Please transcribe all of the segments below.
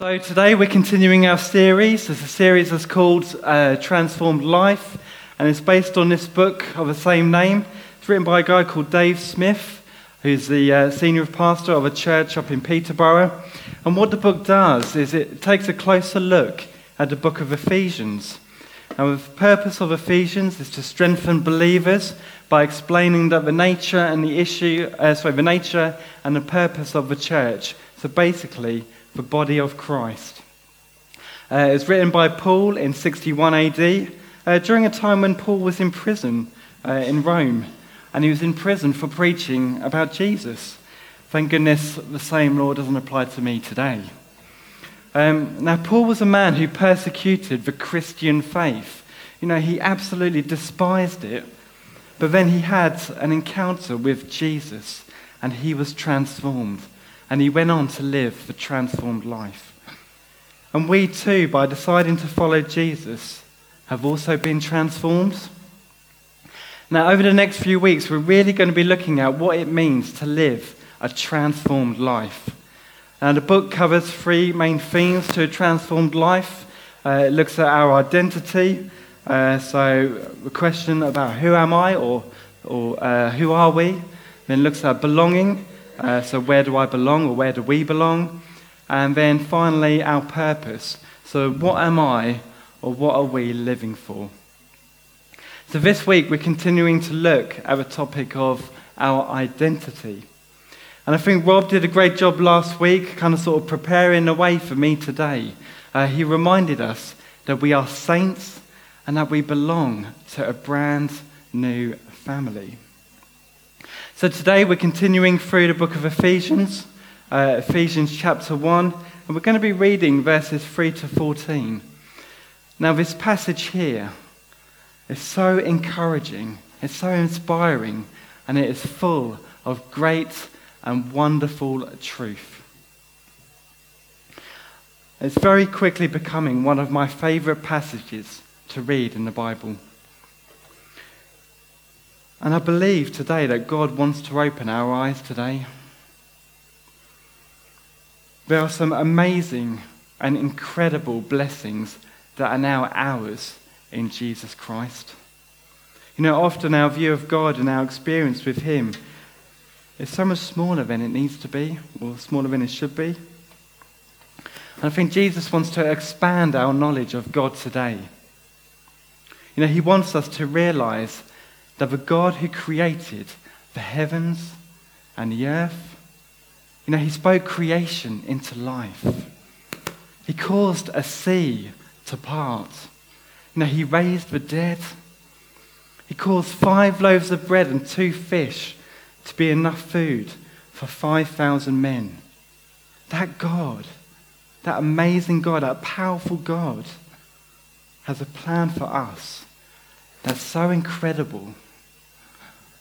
So today we're continuing our series. A series that's called uh, Transformed Life, and it's based on this book of the same name. It's written by a guy called Dave Smith, who's the uh, senior pastor of a church up in Peterborough. And what the book does is it takes a closer look at the book of Ephesians. And the purpose of Ephesians is to strengthen believers by explaining that the nature and the issue, uh, sorry, the nature and the purpose of the church. So basically, the body of Christ. Uh, it was written by Paul in 61 AD uh, during a time when Paul was in prison uh, in Rome. And he was in prison for preaching about Jesus. Thank goodness the same law doesn't apply to me today. Um, now, Paul was a man who persecuted the Christian faith. You know, he absolutely despised it. But then he had an encounter with Jesus and he was transformed and he went on to live the transformed life. And we too, by deciding to follow Jesus, have also been transformed. Now, over the next few weeks, we're really going to be looking at what it means to live a transformed life. And the book covers three main themes to a transformed life. Uh, it looks at our identity, uh, so the question about who am I or, or uh, who are we. Then looks at belonging, uh, so, where do I belong or where do we belong? And then finally, our purpose. So, what am I or what are we living for? So, this week we're continuing to look at the topic of our identity. And I think Rob did a great job last week, kind of sort of preparing the way for me today. Uh, he reminded us that we are saints and that we belong to a brand new family. So today we're continuing through the book of Ephesians, uh, Ephesians chapter 1, and we're going to be reading verses 3 to 14. Now, this passage here is so encouraging, it's so inspiring, and it is full of great and wonderful truth. It's very quickly becoming one of my favorite passages to read in the Bible. And I believe today that God wants to open our eyes today. There are some amazing and incredible blessings that are now ours in Jesus Christ. You know, often our view of God and our experience with Him is so much smaller than it needs to be, or smaller than it should be. And I think Jesus wants to expand our knowledge of God today. You know, He wants us to realize that the God who created the heavens and the earth, you know, he spoke creation into life. He caused a sea to part. You know, he raised the dead. He caused five loaves of bread and two fish to be enough food for 5,000 men. That God, that amazing God, that powerful God, has a plan for us that's so incredible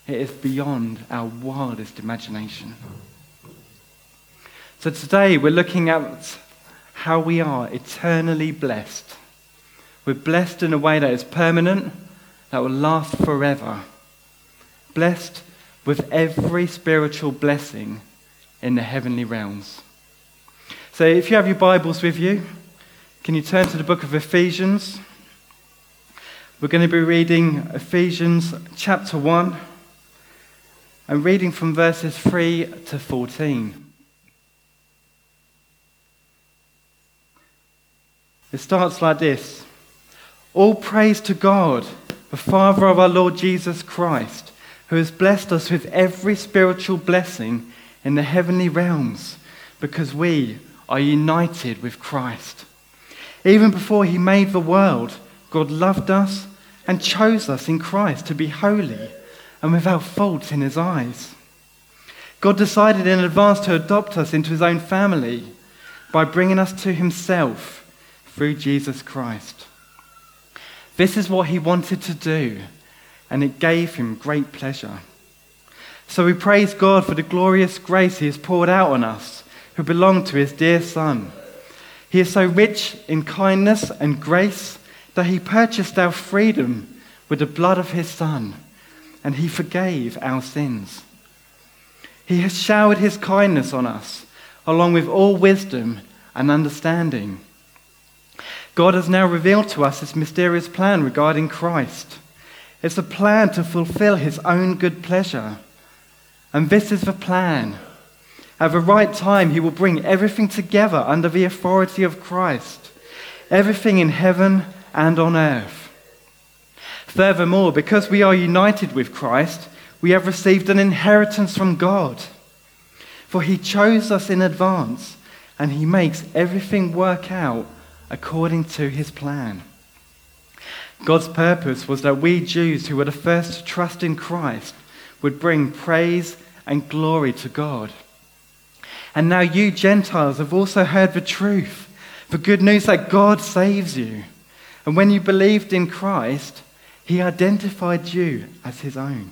it is beyond our wildest imagination. So today we're looking at how we are eternally blessed. We're blessed in a way that is permanent, that will last forever. Blessed with every spiritual blessing in the heavenly realms. So if you have your Bibles with you, can you turn to the book of Ephesians? We're going to be reading Ephesians chapter 1 I'm reading from verses 3 to 14. It starts like this All praise to God, the Father of our Lord Jesus Christ, who has blessed us with every spiritual blessing in the heavenly realms, because we are united with Christ. Even before he made the world, God loved us and chose us in Christ to be holy and without fault in his eyes. God decided in advance to adopt us into his own family by bringing us to himself through Jesus Christ. This is what he wanted to do, and it gave him great pleasure. So we praise God for the glorious grace he has poured out on us who belong to his dear Son. He is so rich in kindness and grace that he purchased our freedom with the blood of his Son and he forgave our sins. He has showered his kindness on us, along with all wisdom and understanding. God has now revealed to us this mysterious plan regarding Christ. It's a plan to fulfill his own good pleasure. And this is the plan. At the right time, he will bring everything together under the authority of Christ, everything in heaven and on earth. Furthermore, because we are united with Christ, we have received an inheritance from God. For he chose us in advance, and he makes everything work out according to his plan. God's purpose was that we Jews who were the first to trust in Christ would bring praise and glory to God. And now you Gentiles have also heard the truth, the good news that God saves you. And when you believed in Christ, he identified you as his own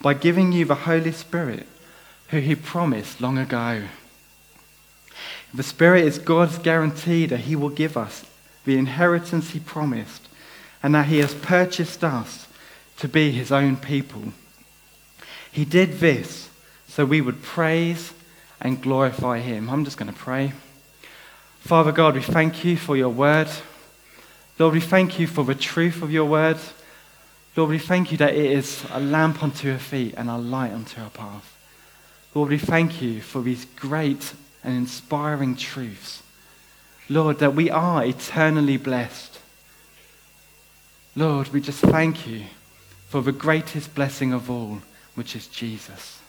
by giving you the Holy Spirit, who he promised long ago. The Spirit is God's guarantee that he will give us the inheritance he promised and that he has purchased us to be his own people. He did this so we would praise and glorify him. I'm just going to pray. Father God, we thank you for your word. Lord, we thank you for the truth of your word. Lord, we thank you that it is a lamp unto our feet and a light unto our path. Lord, we thank you for these great and inspiring truths. Lord, that we are eternally blessed. Lord, we just thank you for the greatest blessing of all, which is Jesus.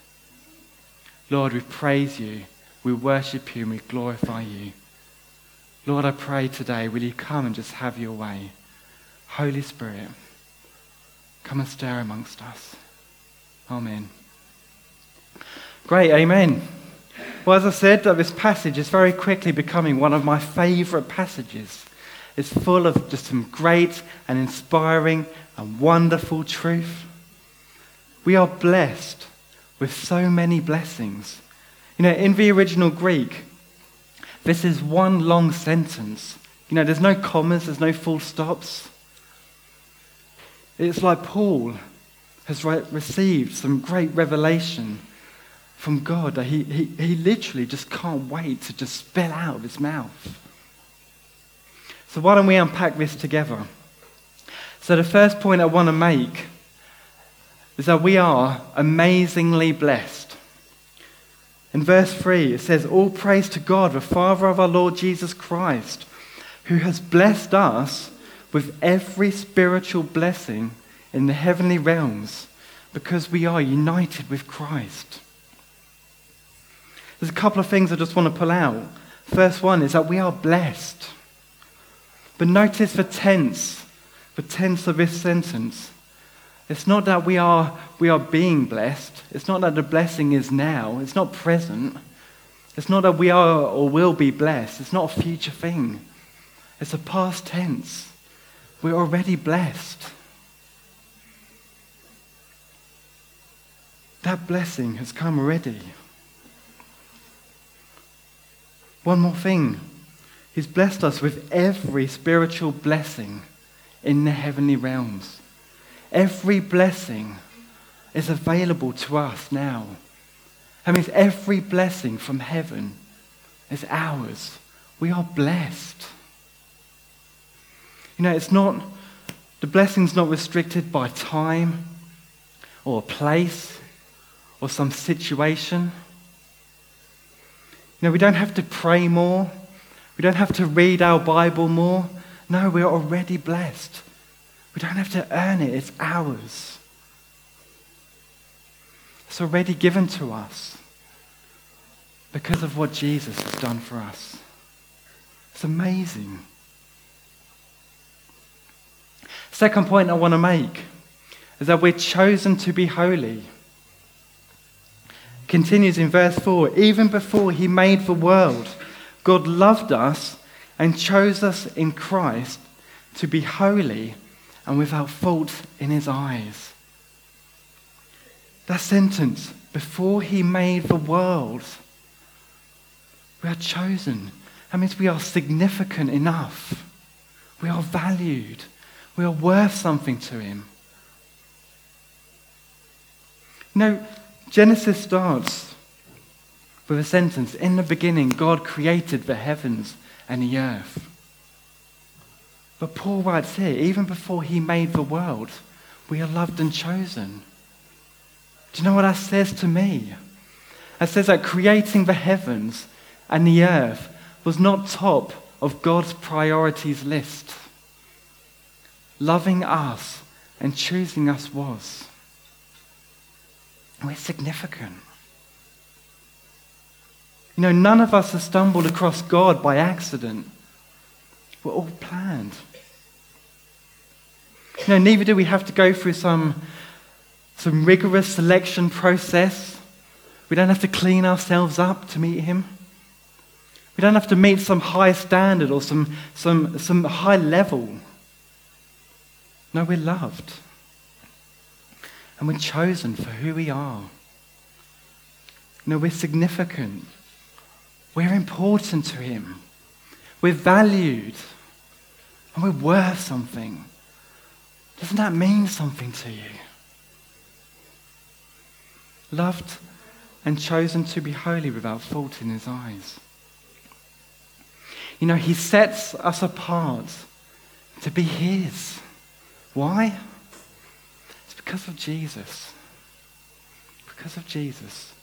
Lord, we praise you, we worship you, and we glorify you. Lord, I pray today, will you come and just have your way? Holy Spirit, come and stir amongst us. Amen. Great, amen. Well, as I said, this passage is very quickly becoming one of my favorite passages. It's full of just some great and inspiring and wonderful truth. We are blessed with so many blessings. You know, in the original Greek, this is one long sentence. You know, there's no commas, there's no full stops. It's like Paul has re- received some great revelation from God that he, he, he literally just can't wait to just spill out of his mouth. So, why don't we unpack this together? So, the first point I want to make is that we are amazingly blessed. In verse 3, it says, All praise to God, the Father of our Lord Jesus Christ, who has blessed us with every spiritual blessing in the heavenly realms because we are united with Christ. There's a couple of things I just want to pull out. First one is that we are blessed. But notice the tense, the tense of this sentence. It's not that we are, we are being blessed. It's not that the blessing is now. It's not present. It's not that we are or will be blessed. It's not a future thing. It's a past tense. We're already blessed. That blessing has come already. One more thing. He's blessed us with every spiritual blessing in the heavenly realms. Every blessing is available to us now. That means every blessing from heaven is ours. We are blessed. You know, it's not, the blessing's not restricted by time or a place or some situation. You know, we don't have to pray more. We don't have to read our Bible more. No, we're already blessed. We don't have to earn it, it's ours. It's already given to us because of what Jesus has done for us. It's amazing. Second point I want to make is that we're chosen to be holy continues in verse 4 Even before he made the world, God loved us and chose us in Christ to be holy and without fault in his eyes. That sentence, before he made the world, we are chosen. That means we are significant enough. We are valued. We are worth something to him. You know, Genesis starts with a sentence In the beginning, God created the heavens and the earth. But Paul writes here, even before he made the world, we are loved and chosen. Do you know what that says to me? It says that creating the heavens and the earth was not top of God's priorities list. Loving us and choosing us was. We're significant. You know, none of us have stumbled across God by accident. We're all planned. You know, neither do we have to go through some, some rigorous selection process. We don't have to clean ourselves up to meet Him. We don't have to meet some high standard or some, some, some high level. No, we're loved. And we're chosen for who we are. No, we're significant. We're important to Him. We're valued. And we're worth something. Doesn't that mean something to you? Loved and chosen to be holy without fault in His eyes. You know, He sets us apart to be His. Why? It's because of Jesus. Because of Jesus.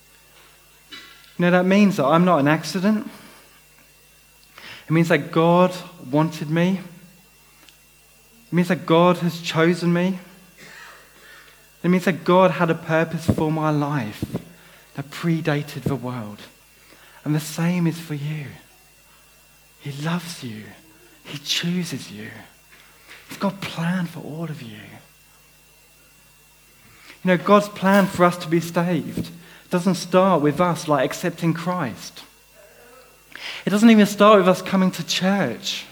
You know, that means that I'm not an accident. It means that God wanted me. It means that God has chosen me. It means that God had a purpose for my life that predated the world. And the same is for you. He loves you. He chooses you. He's got a plan for all of you. You know, God's plan for us to be saved doesn't start with us like accepting Christ. It doesn't even start with us coming to church.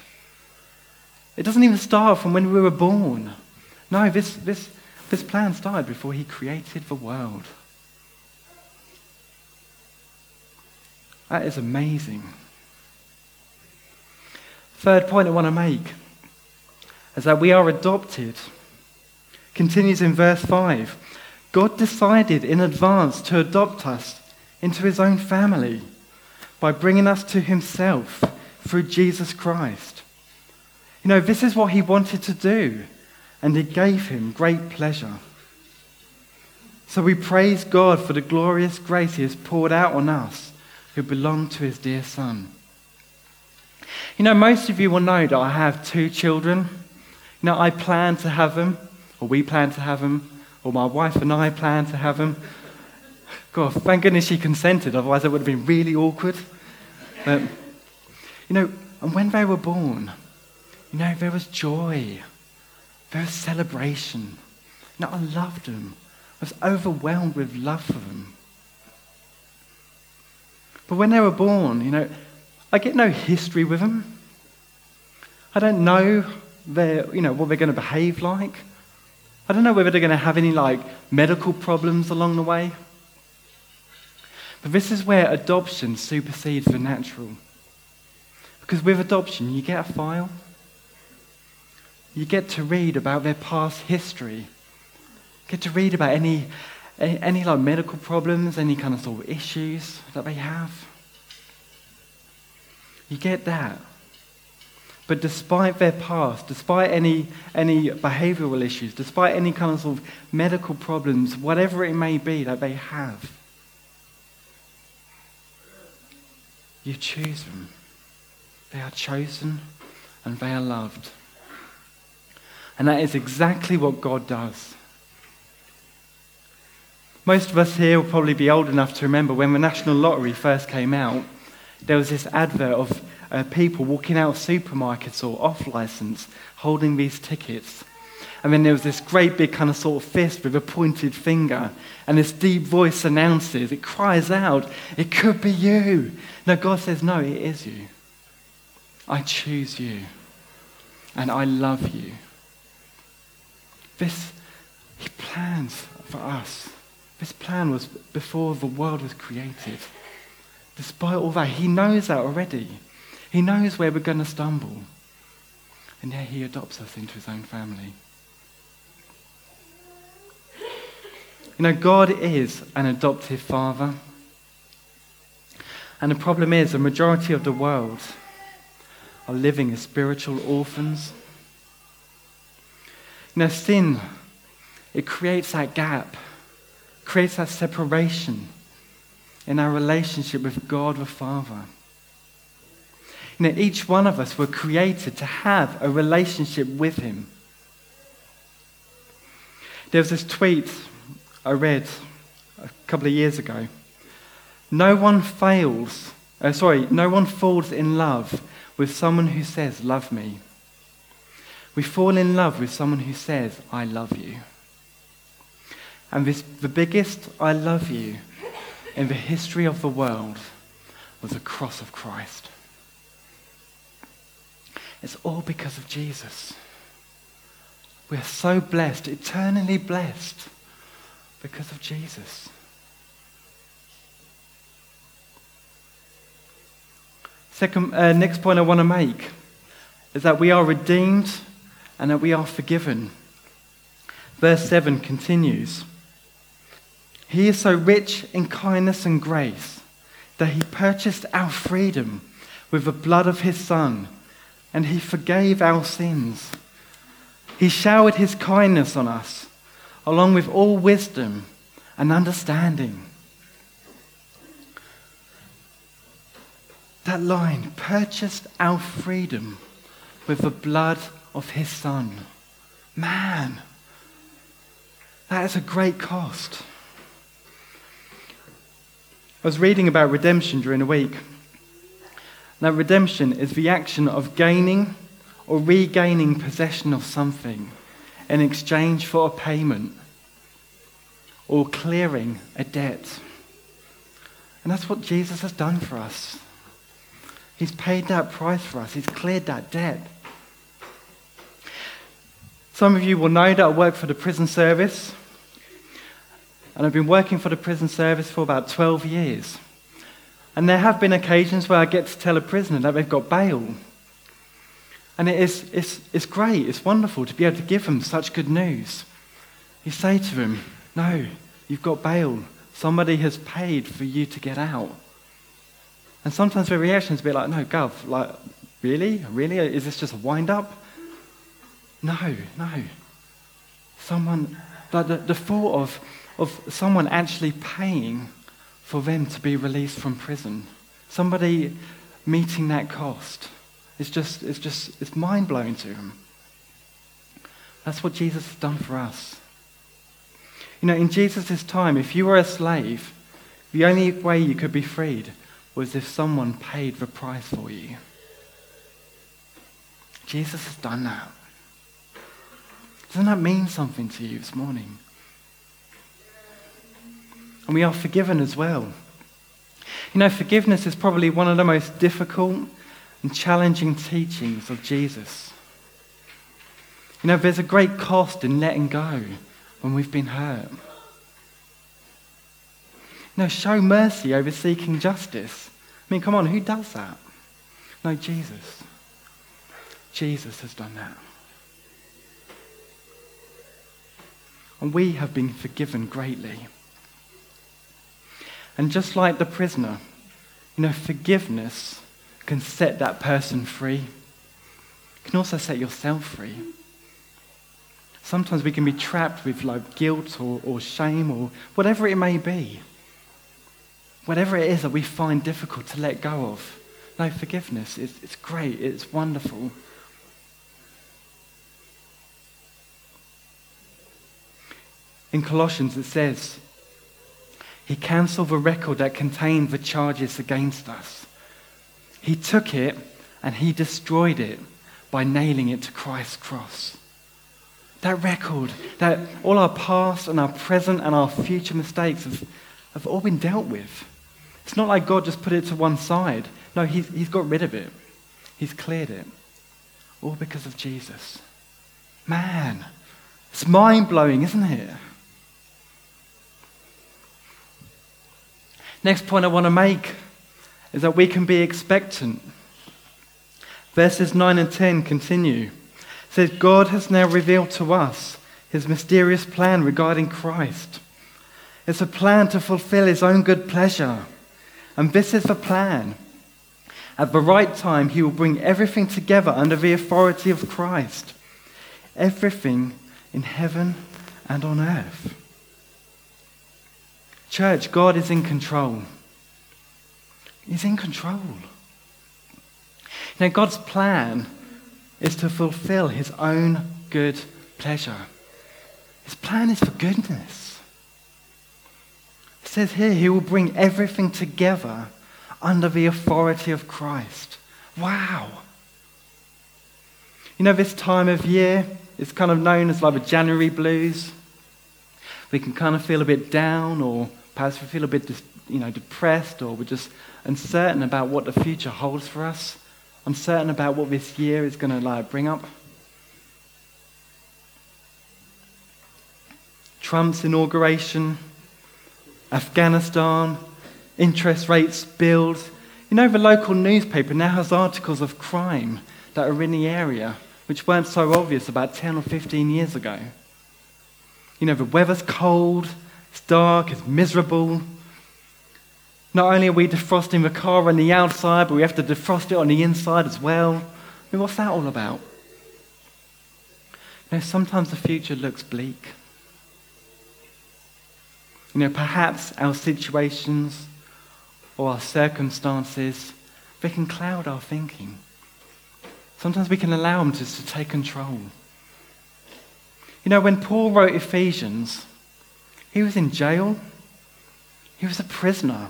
It doesn't even start from when we were born. No, this, this, this plan started before he created the world. That is amazing. Third point I want to make is that we are adopted. Continues in verse 5. God decided in advance to adopt us into his own family by bringing us to himself through Jesus Christ. You know, this is what he wanted to do, and it gave him great pleasure. So we praise God for the glorious grace he has poured out on us who belong to his dear Son. You know, most of you will know that I have two children. You know, I plan to have them, or we plan to have them or my wife and I plan to have them. God, thank goodness she consented, otherwise it would have been really awkward. But, you know, and when they were born, you know, there was joy, there was celebration. You know, I loved them. I was overwhelmed with love for them. But when they were born, you know, I get no history with them. I don't know their, you know, what they're going to behave like. I don't know whether they're going to have any like medical problems along the way. But this is where adoption supersedes the natural. Because with adoption, you get a file. You get to read about their past history. Get to read about any, any, any like medical problems, any kind of sort of issues that they have. You get that. But despite their past, despite any, any behavioral issues, despite any kind of, sort of medical problems, whatever it may be that they have, you choose them. They are chosen and they are loved. And that is exactly what God does. Most of us here will probably be old enough to remember when the National Lottery first came out, there was this advert of uh, people walking out of supermarkets or off license holding these tickets. And then there was this great big kind of sort of fist with a pointed finger. And this deep voice announces, it cries out, it could be you. Now God says, no, it is you. I choose you. And I love you. This, He plans for us. This plan was before the world was created. Despite all that, He knows that already. He knows where we're going to stumble. And yet he adopts us into his own family. You know, God is an adoptive father. And the problem is, the majority of the world are living as spiritual orphans. Know, sin, it creates that gap, creates that separation in our relationship with God the Father. Know, each one of us were created to have a relationship with Him. There was this tweet I read a couple of years ago. No one fails, uh, sorry, no one falls in love with someone who says, Love me. We fall in love with someone who says, I love you. And this, the biggest I love you in the history of the world was the cross of Christ. It's all because of Jesus. We're so blessed, eternally blessed, because of Jesus. Second, uh, next point I want to make is that we are redeemed and that we are forgiven. Verse 7 continues He is so rich in kindness and grace that he purchased our freedom with the blood of his Son, and he forgave our sins. He showered his kindness on us, along with all wisdom and understanding. That line purchased our freedom with the blood of his son. Man, that is a great cost. I was reading about redemption during the week. Now, redemption is the action of gaining or regaining possession of something in exchange for a payment or clearing a debt. And that's what Jesus has done for us. He's paid that price for us, He's cleared that debt. Some of you will know that I work for the prison service, and I've been working for the prison service for about 12 years. And there have been occasions where I get to tell a prisoner that they've got bail. And it is, it's, it's great, it's wonderful to be able to give them such good news. You say to them, No, you've got bail. Somebody has paid for you to get out. And sometimes the reaction is like, no, Gov, like, really? Really? Is this just a wind up? No, no. Someone, like the, the thought of, of someone actually paying for them to be released from prison, somebody meeting that cost, it's just, it's just, it's mind blowing to them. That's what Jesus has done for us. You know, in Jesus' time, if you were a slave, the only way you could be freed was if someone paid the price for you. Jesus has done that. Doesn't that mean something to you this morning? And we are forgiven as well. You know, forgiveness is probably one of the most difficult and challenging teachings of Jesus. You know, there's a great cost in letting go when we've been hurt. No, show mercy over seeking justice. I mean, come on, who does that? No, Jesus. Jesus has done that. And we have been forgiven greatly. And just like the prisoner, you know, forgiveness can set that person free. It can also set yourself free. Sometimes we can be trapped with like guilt or, or shame or whatever it may be whatever it is that we find difficult to let go of. No, forgiveness, it's, it's great, it's wonderful. In Colossians, it says, He cancelled the record that contained the charges against us. He took it and He destroyed it by nailing it to Christ's cross. That record, that all our past and our present and our future mistakes have, have all been dealt with. It's not like God just put it to one side. No, he's, he's got rid of it, He's cleared it. All because of Jesus. Man, it's mind blowing, isn't it? Next point I want to make is that we can be expectant. Verses 9 and 10 continue. It says, God has now revealed to us his mysterious plan regarding Christ. It's a plan to fulfill his own good pleasure And this is the plan. At the right time, he will bring everything together under the authority of Christ. Everything in heaven and on earth. Church, God is in control. He's in control. Now, God's plan is to fulfill his own good pleasure. His plan is for goodness. It says here, he will bring everything together under the authority of Christ. Wow. You know, this time of year is kind of known as like the January blues. We can kind of feel a bit down, or perhaps we feel a bit, you know, depressed, or we're just uncertain about what the future holds for us, uncertain about what this year is going to like bring up. Trump's inauguration, Afghanistan, interest rates build. You know, the local newspaper now has articles of crime that are in the area which weren't so obvious about 10 or 15 years ago. You know, the weather's cold, it's dark, it's miserable. Not only are we defrosting the car on the outside, but we have to defrost it on the inside as well. I mean, what's that all about? You know, sometimes the future looks bleak. You know, perhaps our situations or our circumstances, they can cloud our thinking. Sometimes we can allow them to take control. You know, when Paul wrote Ephesians, he was in jail, he was a prisoner.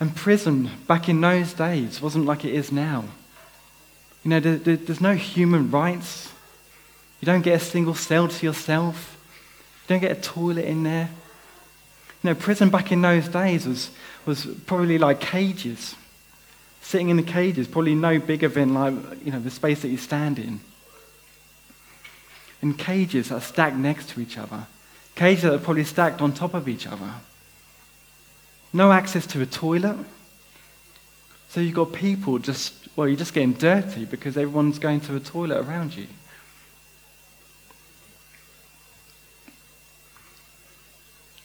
And prison back in those days wasn't like it is now. You know, there, there, there's no human rights. You don't get a single cell to yourself. You don't get a toilet in there. You know, prison back in those days was, was probably like cages. Sitting in the cages, probably no bigger than like, you know, the space that you stand in. In cages that are stacked next to each other. Cages that are probably stacked on top of each other. No access to a toilet. So you've got people just, well, you're just getting dirty because everyone's going to a toilet around you.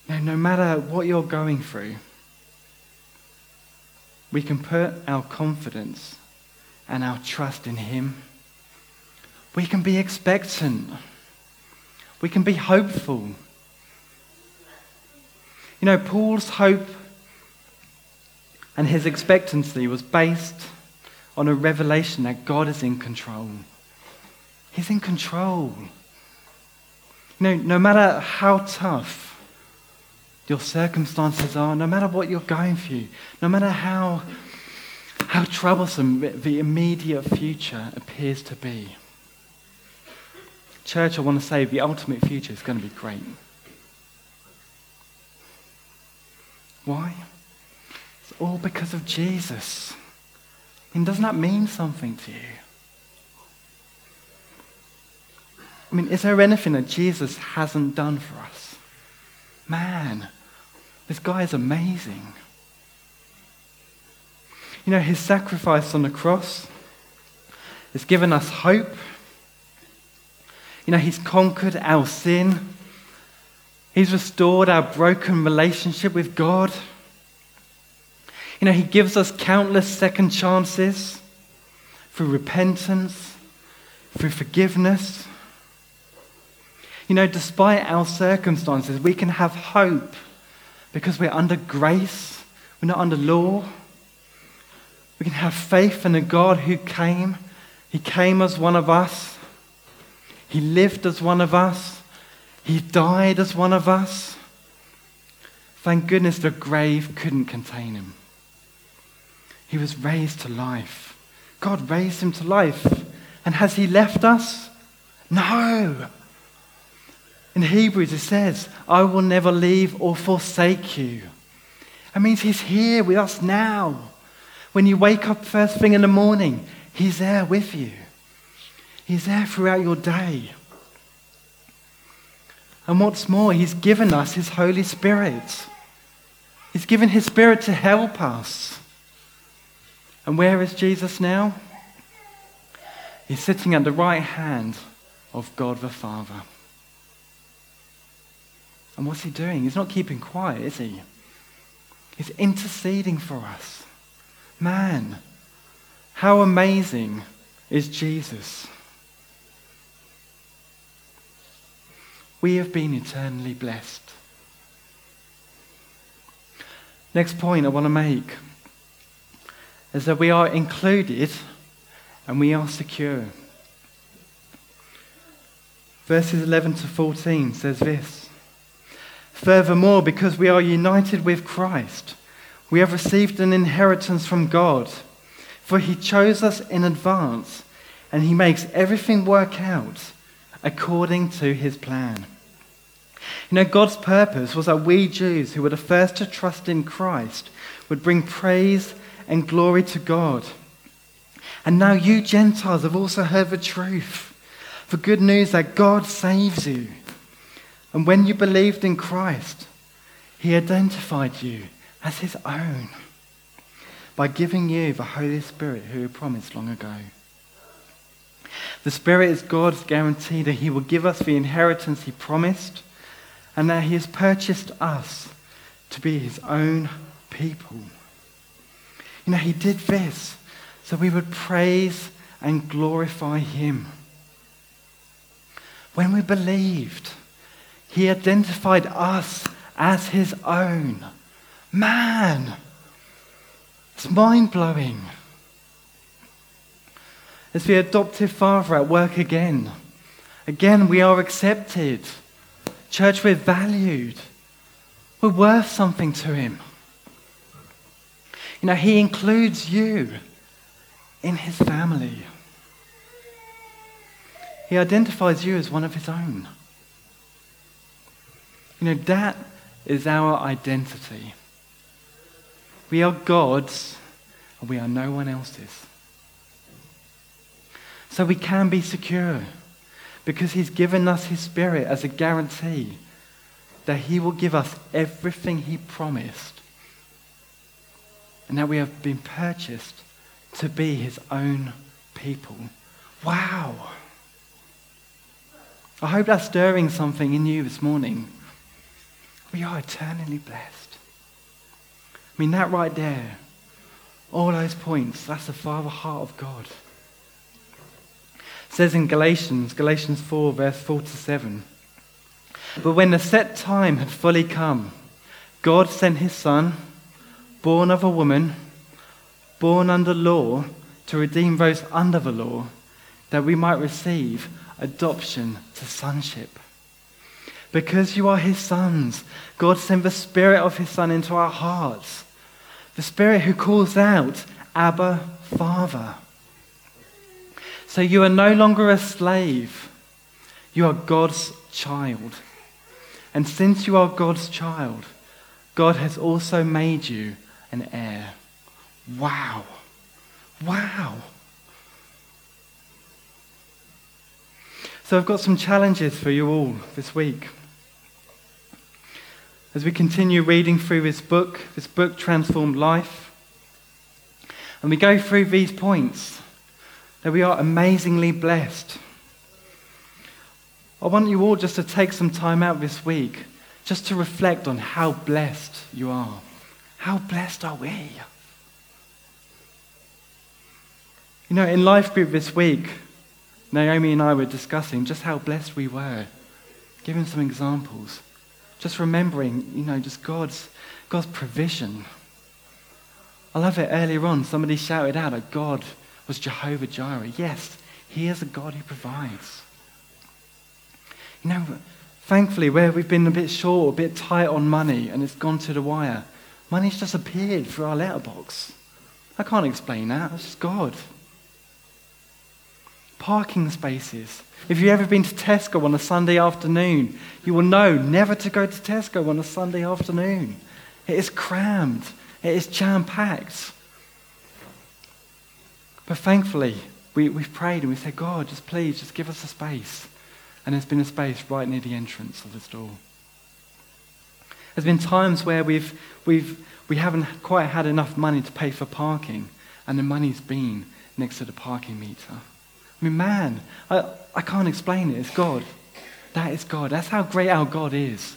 Now, no matter what you're going through, we can put our confidence and our trust in Him. We can be expectant. We can be hopeful. You know, Paul's hope and his expectancy was based on a revelation that God is in control. He's in control. You know, no matter how tough your circumstances are, no matter what you're going through, no matter how, how troublesome the immediate future appears to be. Church, I want to say the ultimate future is going to be great. Why? It's all because of Jesus. And doesn't that mean something to you? I mean, is there anything that Jesus hasn't done for us? Man, this guy is amazing. You know, his sacrifice on the cross has given us hope. You know, he's conquered our sin. He's restored our broken relationship with God. You know, he gives us countless second chances through repentance, through forgiveness. You know, despite our circumstances, we can have hope because we're under grace, we're not under law. We can have faith in a God who came. He came as one of us. He lived as one of us. He died as one of us. Thank goodness the grave couldn't contain him. He was raised to life. God raised him to life. And has he left us? No. In Hebrews, it says, I will never leave or forsake you. That means He's here with us now. When you wake up first thing in the morning, He's there with you. He's there throughout your day. And what's more, He's given us His Holy Spirit. He's given His Spirit to help us. And where is Jesus now? He's sitting at the right hand of God the Father. And what's he doing? He's not keeping quiet, is he? He's interceding for us. Man, how amazing is Jesus? We have been eternally blessed. Next point I want to make is that we are included and we are secure. Verses 11 to 14 says this Furthermore, because we are united with Christ, we have received an inheritance from God, for he chose us in advance and he makes everything work out according to his plan. You know, God's purpose was that we Jews, who were the first to trust in Christ, would bring praise and glory to God. And now you Gentiles have also heard the truth. The good news that God saves you. And when you believed in Christ, he identified you as his own by giving you the Holy Spirit who he promised long ago. The Spirit is God's guarantee that he will give us the inheritance he promised and that he has purchased us to be his own people. You know, he did this so we would praise and glorify him. When we believed, he identified us as his own. Man, it's mind blowing. As the adoptive father at work again, again we are accepted. Church, we're valued. We're worth something to him. You know, he includes you in his family. He identifies you as one of his own. You know, that is our identity. We are God's, and we are no one else's. So we can be secure because He's given us His Spirit as a guarantee that He will give us everything He promised and that we have been purchased to be His own people. Wow! I hope that's stirring something in you this morning. We are eternally blessed. I mean, that right there, all those points, that's the Father heart of God. Says in Galatians, Galatians 4, verse 4 to 7. But when the set time had fully come, God sent his Son, born of a woman, born under law, to redeem those under the law, that we might receive adoption to sonship. Because you are his sons, God sent the Spirit of his Son into our hearts. The Spirit who calls out, Abba, Father. So you are no longer a slave, you are God's child. And since you are God's child, God has also made you an heir. Wow. Wow. So I've got some challenges for you all this week. As we continue reading through this book, this book transformed life, and we go through these points, that we are amazingly blessed. I want you all just to take some time out this week just to reflect on how blessed you are. How blessed are we? You know, in life group this week, Naomi and I were discussing just how blessed we were, giving some examples, just remembering, you know, just God's, God's provision. I love it earlier on, somebody shouted out that God was Jehovah Jireh. Yes, He is a God who provides. You know, thankfully, where we've been a bit short, a bit tight on money, and it's gone to the wire, money's just appeared through our letterbox. I can't explain that. It's just God parking spaces. If you've ever been to Tesco on a Sunday afternoon, you will know never to go to Tesco on a Sunday afternoon. It is crammed, it is jam packed. But thankfully, we, we've prayed and we said, God, just please, just give us a space. And there's been a space right near the entrance of this door. There's been times where we've, we've, we haven't quite had enough money to pay for parking, and the money's been next to the parking meter. I mean, man, I, I can't explain it. It's God. That is God. That's how great our God is.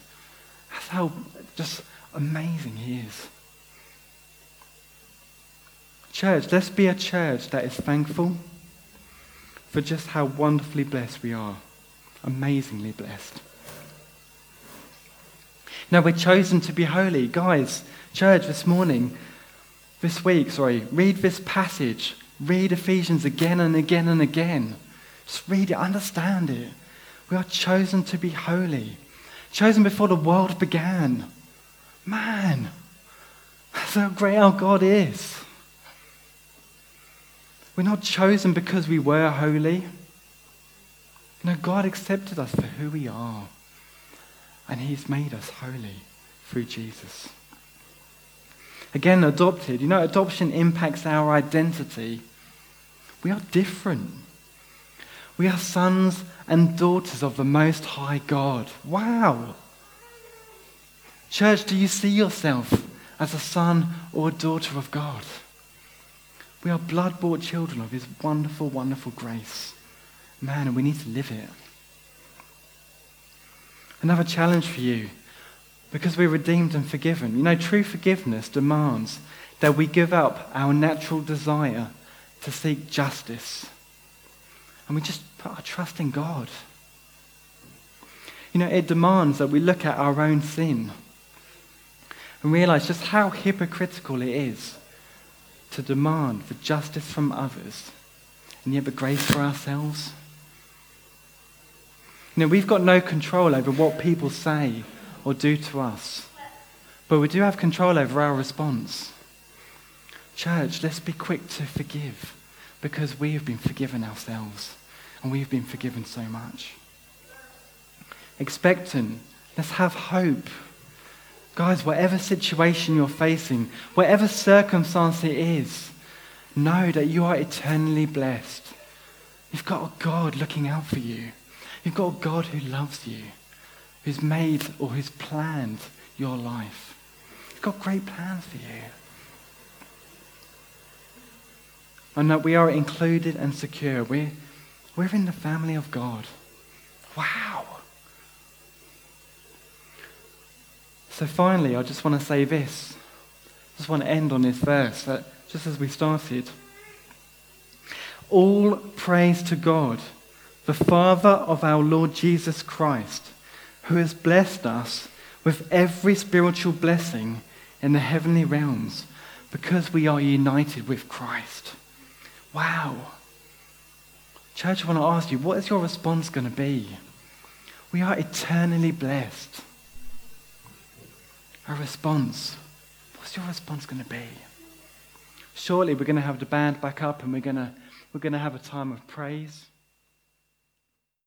That's how just amazing He is. Church, let's be a church that is thankful for just how wonderfully blessed we are. Amazingly blessed. Now we're chosen to be holy. Guys, church, this morning, this week, sorry, read this passage. Read Ephesians again and again and again. Just read it, understand it. We are chosen to be holy, chosen before the world began. Man, that's how great our God is. We're not chosen because we were holy. No, God accepted us for who we are. And He's made us holy through Jesus. Again, adopted. You know, adoption impacts our identity. We are different. We are sons and daughters of the Most High God. Wow. Church, do you see yourself as a son or a daughter of God? We are blood bought children of His wonderful, wonderful grace. Man, and we need to live it. Another challenge for you because we're redeemed and forgiven. You know, true forgiveness demands that we give up our natural desire to seek justice. And we just put our trust in God. You know, it demands that we look at our own sin and realize just how hypocritical it is to demand for justice from others and yet the grace for ourselves. You know, we've got no control over what people say or do to us, but we do have control over our response. Church, let's be quick to forgive because we have been forgiven ourselves and we've been forgiven so much. Expectant, let's have hope. Guys, whatever situation you're facing, whatever circumstance it is, know that you are eternally blessed. You've got a God looking out for you. You've got a God who loves you, who's made or who's planned your life. He's got great plans for you. And that we are included and secure. We're, we're in the family of God. Wow. So finally, I just want to say this. I just want to end on this verse, that just as we started. All praise to God, the Father of our Lord Jesus Christ, who has blessed us with every spiritual blessing in the heavenly realms because we are united with Christ. Wow. Church, I want to ask you, what is your response going to be? We are eternally blessed. Our response, what's your response going to be? Shortly, we're going to have the band back up and we're going to, we're going to have a time of praise.